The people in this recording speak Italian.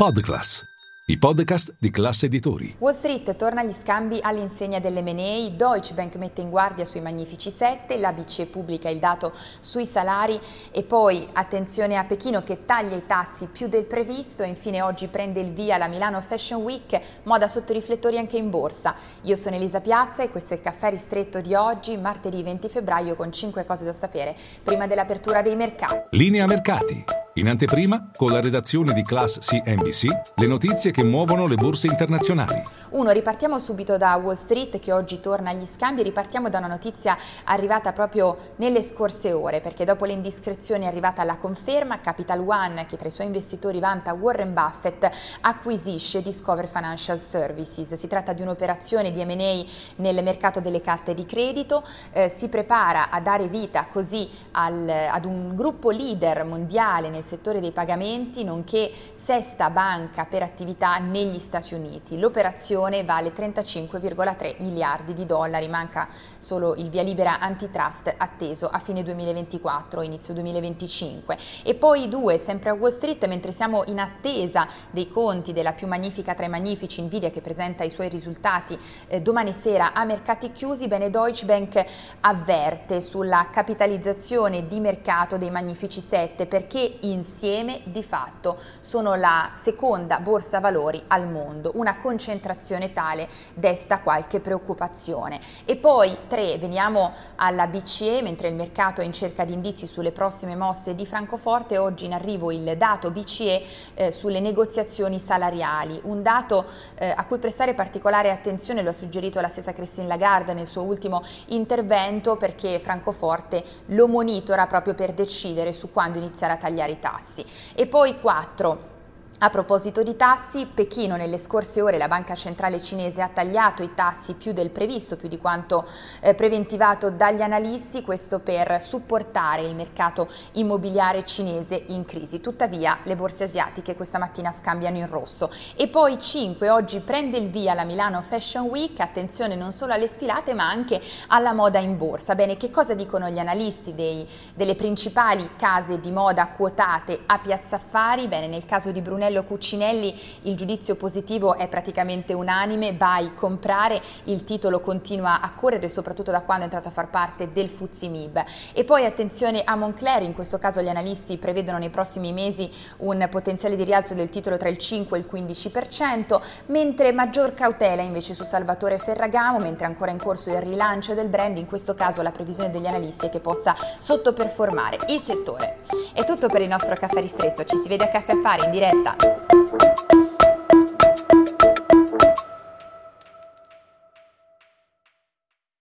Podclass, i podcast di classe editori. Wall Street torna agli scambi all'insegna dell'M&A, Deutsche Bank mette in guardia sui magnifici 7, la BCE pubblica il dato sui salari e poi attenzione a Pechino che taglia i tassi più del previsto e infine oggi prende il via la Milano Fashion Week, moda sotto riflettori anche in borsa. Io sono Elisa Piazza e questo è il caffè ristretto di oggi, martedì 20 febbraio con 5 cose da sapere prima dell'apertura dei mercati. Linea mercati. In anteprima, con la redazione di Class CNBC, le notizie che muovono le borse internazionali. Uno, ripartiamo subito da Wall Street che oggi torna agli scambi, ripartiamo da una notizia arrivata proprio nelle scorse ore, perché dopo le indiscrezioni è arrivata la conferma, Capital One, che tra i suoi investitori vanta Warren Buffett, acquisisce Discover Financial Services. Si tratta di un'operazione di M&A nel mercato delle carte di credito, eh, si prepara a dare vita così al, ad un gruppo leader mondiale nel settore dei pagamenti, nonché sesta banca per attività negli Stati Uniti. L'operazione vale 35,3 miliardi di dollari, manca solo il via libera antitrust atteso a fine 2024, inizio 2025. E poi due, sempre a Wall Street, mentre siamo in attesa dei conti della più magnifica tra i magnifici Nvidia che presenta i suoi risultati eh, domani sera a mercati chiusi, bene Deutsche Bank avverte sulla capitalizzazione di mercato dei magnifici 7 perché insieme di fatto sono la seconda borsa valori al mondo, una concentrazione tale desta qualche preoccupazione. E poi tre, veniamo alla BCE, mentre il mercato è in cerca di indizi sulle prossime mosse di Francoforte, oggi in arrivo il dato BCE eh, sulle negoziazioni salariali, un dato eh, a cui prestare particolare attenzione, lo ha suggerito la stessa Christine Lagarde nel suo ultimo intervento perché Francoforte lo monitora proprio per decidere su quando iniziare a tagliare i tassi. E poi 4. A proposito di tassi, Pechino nelle scorse ore la banca centrale cinese ha tagliato i tassi più del previsto, più di quanto eh, preventivato dagli analisti, questo per supportare il mercato immobiliare cinese in crisi. Tuttavia le borse asiatiche questa mattina scambiano in rosso. E poi 5, oggi prende il via la Milano Fashion Week, attenzione non solo alle sfilate ma anche alla moda in borsa. Bene, che cosa dicono gli analisti dei, delle principali case di moda quotate a Piazza Affari? Bene, nel caso di Brunello Brunello Cucinelli il giudizio positivo è praticamente unanime, vai comprare, il titolo continua a correre soprattutto da quando è entrato a far parte del Fuzimib. E poi attenzione a Moncler, in questo caso gli analisti prevedono nei prossimi mesi un potenziale di rialzo del titolo tra il 5 e il 15%, mentre maggior cautela invece su Salvatore Ferragamo, mentre ancora in corso il rilancio del brand, in questo caso la previsione degli analisti è che possa sottoperformare il settore. È tutto per il nostro caffè ristretto, ci si vede a Caffè Affari in diretta.